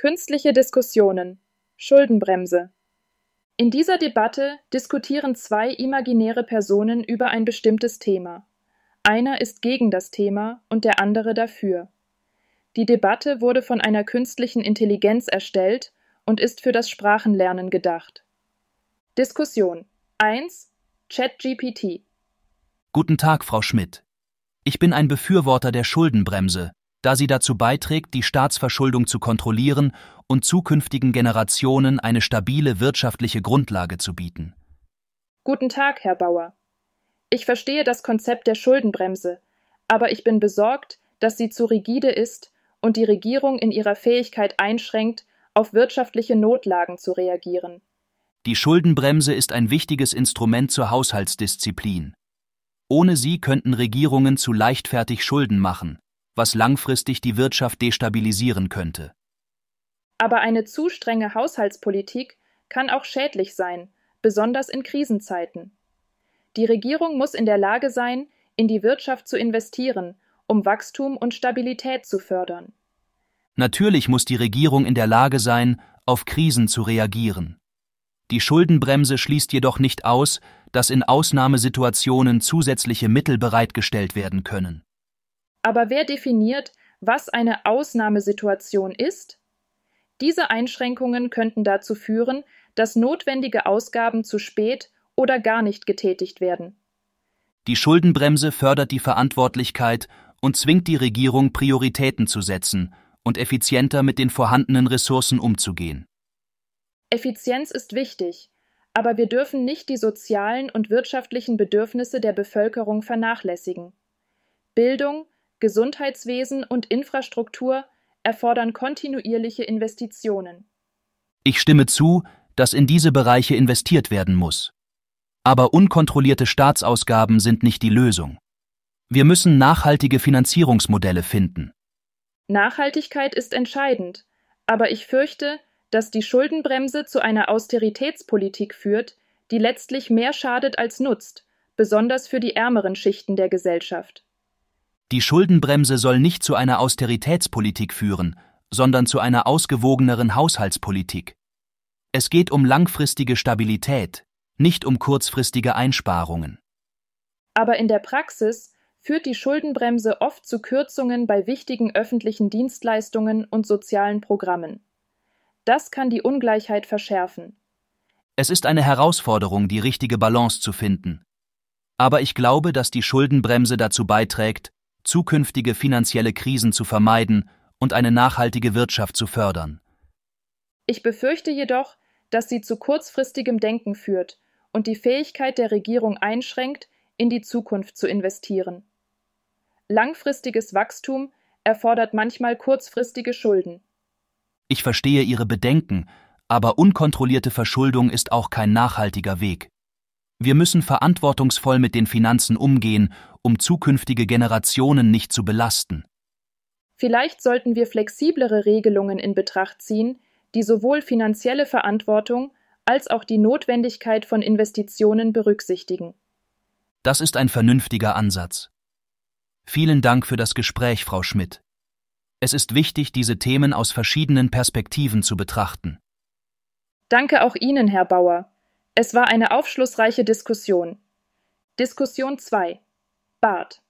Künstliche Diskussionen Schuldenbremse In dieser Debatte diskutieren zwei imaginäre Personen über ein bestimmtes Thema. Einer ist gegen das Thema und der andere dafür. Die Debatte wurde von einer künstlichen Intelligenz erstellt und ist für das Sprachenlernen gedacht. Diskussion 1 ChatGPT Guten Tag, Frau Schmidt. Ich bin ein Befürworter der Schuldenbremse, da sie dazu beiträgt, die Staatsverschuldung zu kontrollieren und zukünftigen Generationen eine stabile wirtschaftliche Grundlage zu bieten. Guten Tag, Herr Bauer. Ich verstehe das Konzept der Schuldenbremse, aber ich bin besorgt, dass sie zu rigide ist und die Regierung in ihrer Fähigkeit einschränkt, auf wirtschaftliche Notlagen zu reagieren. Die Schuldenbremse ist ein wichtiges Instrument zur Haushaltsdisziplin. Ohne sie könnten Regierungen zu leichtfertig Schulden machen, was langfristig die Wirtschaft destabilisieren könnte. Aber eine zu strenge Haushaltspolitik kann auch schädlich sein, besonders in Krisenzeiten. Die Regierung muss in der Lage sein, in die Wirtschaft zu investieren, um Wachstum und Stabilität zu fördern. Natürlich muss die Regierung in der Lage sein, auf Krisen zu reagieren. Die Schuldenbremse schließt jedoch nicht aus, dass in Ausnahmesituationen zusätzliche Mittel bereitgestellt werden können. Aber wer definiert, was eine Ausnahmesituation ist? Diese Einschränkungen könnten dazu führen, dass notwendige Ausgaben zu spät oder gar nicht getätigt werden. Die Schuldenbremse fördert die Verantwortlichkeit und zwingt die Regierung, Prioritäten zu setzen und effizienter mit den vorhandenen Ressourcen umzugehen. Effizienz ist wichtig, aber wir dürfen nicht die sozialen und wirtschaftlichen Bedürfnisse der Bevölkerung vernachlässigen. Bildung, Gesundheitswesen und Infrastruktur erfordern kontinuierliche Investitionen. Ich stimme zu, dass in diese Bereiche investiert werden muss. Aber unkontrollierte Staatsausgaben sind nicht die Lösung. Wir müssen nachhaltige Finanzierungsmodelle finden. Nachhaltigkeit ist entscheidend, aber ich fürchte, dass die Schuldenbremse zu einer Austeritätspolitik führt, die letztlich mehr schadet als nutzt, besonders für die ärmeren Schichten der Gesellschaft. Die Schuldenbremse soll nicht zu einer Austeritätspolitik führen, sondern zu einer ausgewogeneren Haushaltspolitik. Es geht um langfristige Stabilität, nicht um kurzfristige Einsparungen. Aber in der Praxis führt die Schuldenbremse oft zu Kürzungen bei wichtigen öffentlichen Dienstleistungen und sozialen Programmen. Das kann die Ungleichheit verschärfen. Es ist eine Herausforderung, die richtige Balance zu finden. Aber ich glaube, dass die Schuldenbremse dazu beiträgt, zukünftige finanzielle Krisen zu vermeiden und eine nachhaltige Wirtschaft zu fördern. Ich befürchte jedoch, dass sie zu kurzfristigem Denken führt und die Fähigkeit der Regierung einschränkt, in die Zukunft zu investieren. Langfristiges Wachstum erfordert manchmal kurzfristige Schulden. Ich verstehe Ihre Bedenken, aber unkontrollierte Verschuldung ist auch kein nachhaltiger Weg. Wir müssen verantwortungsvoll mit den Finanzen umgehen, um zukünftige Generationen nicht zu belasten. Vielleicht sollten wir flexiblere Regelungen in Betracht ziehen, die sowohl finanzielle Verantwortung als auch die Notwendigkeit von Investitionen berücksichtigen. Das ist ein vernünftiger Ansatz. Vielen Dank für das Gespräch, Frau Schmidt. Es ist wichtig, diese Themen aus verschiedenen Perspektiven zu betrachten. Danke auch Ihnen, Herr Bauer. Es war eine aufschlussreiche Diskussion. Diskussion 2. Bart.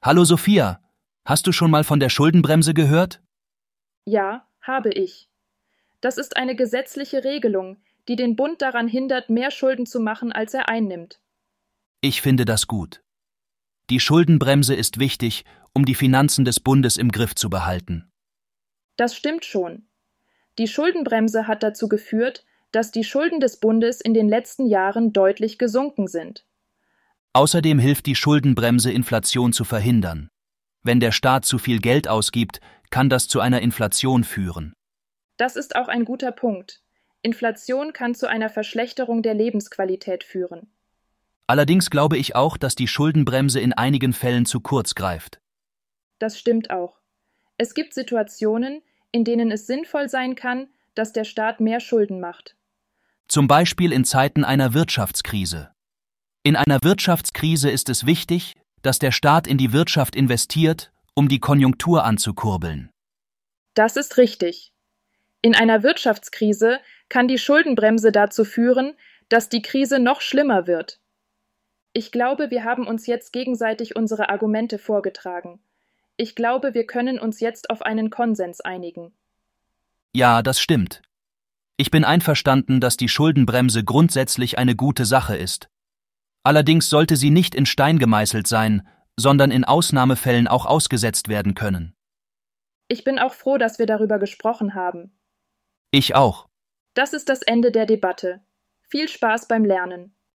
Hallo Sophia, hast du schon mal von der Schuldenbremse gehört? Ja, habe ich. Das ist eine gesetzliche Regelung, die den Bund daran hindert, mehr Schulden zu machen, als er einnimmt. Ich finde das gut. Die Schuldenbremse ist wichtig, um die Finanzen des Bundes im Griff zu behalten. Das stimmt schon. Die Schuldenbremse hat dazu geführt, dass die Schulden des Bundes in den letzten Jahren deutlich gesunken sind. Außerdem hilft die Schuldenbremse, Inflation zu verhindern. Wenn der Staat zu viel Geld ausgibt, kann das zu einer Inflation führen. Das ist auch ein guter Punkt. Inflation kann zu einer Verschlechterung der Lebensqualität führen. Allerdings glaube ich auch, dass die Schuldenbremse in einigen Fällen zu kurz greift. Das stimmt auch. Es gibt Situationen, in denen es sinnvoll sein kann, dass der Staat mehr Schulden macht. Zum Beispiel in Zeiten einer Wirtschaftskrise. In einer Wirtschaftskrise ist es wichtig, dass der Staat in die Wirtschaft investiert, um die Konjunktur anzukurbeln. Das ist richtig. In einer Wirtschaftskrise kann die Schuldenbremse dazu führen, dass die Krise noch schlimmer wird. Ich glaube, wir haben uns jetzt gegenseitig unsere Argumente vorgetragen. Ich glaube, wir können uns jetzt auf einen Konsens einigen. Ja, das stimmt. Ich bin einverstanden, dass die Schuldenbremse grundsätzlich eine gute Sache ist. Allerdings sollte sie nicht in Stein gemeißelt sein, sondern in Ausnahmefällen auch ausgesetzt werden können. Ich bin auch froh, dass wir darüber gesprochen haben. Ich auch. Das ist das Ende der Debatte. Viel Spaß beim Lernen.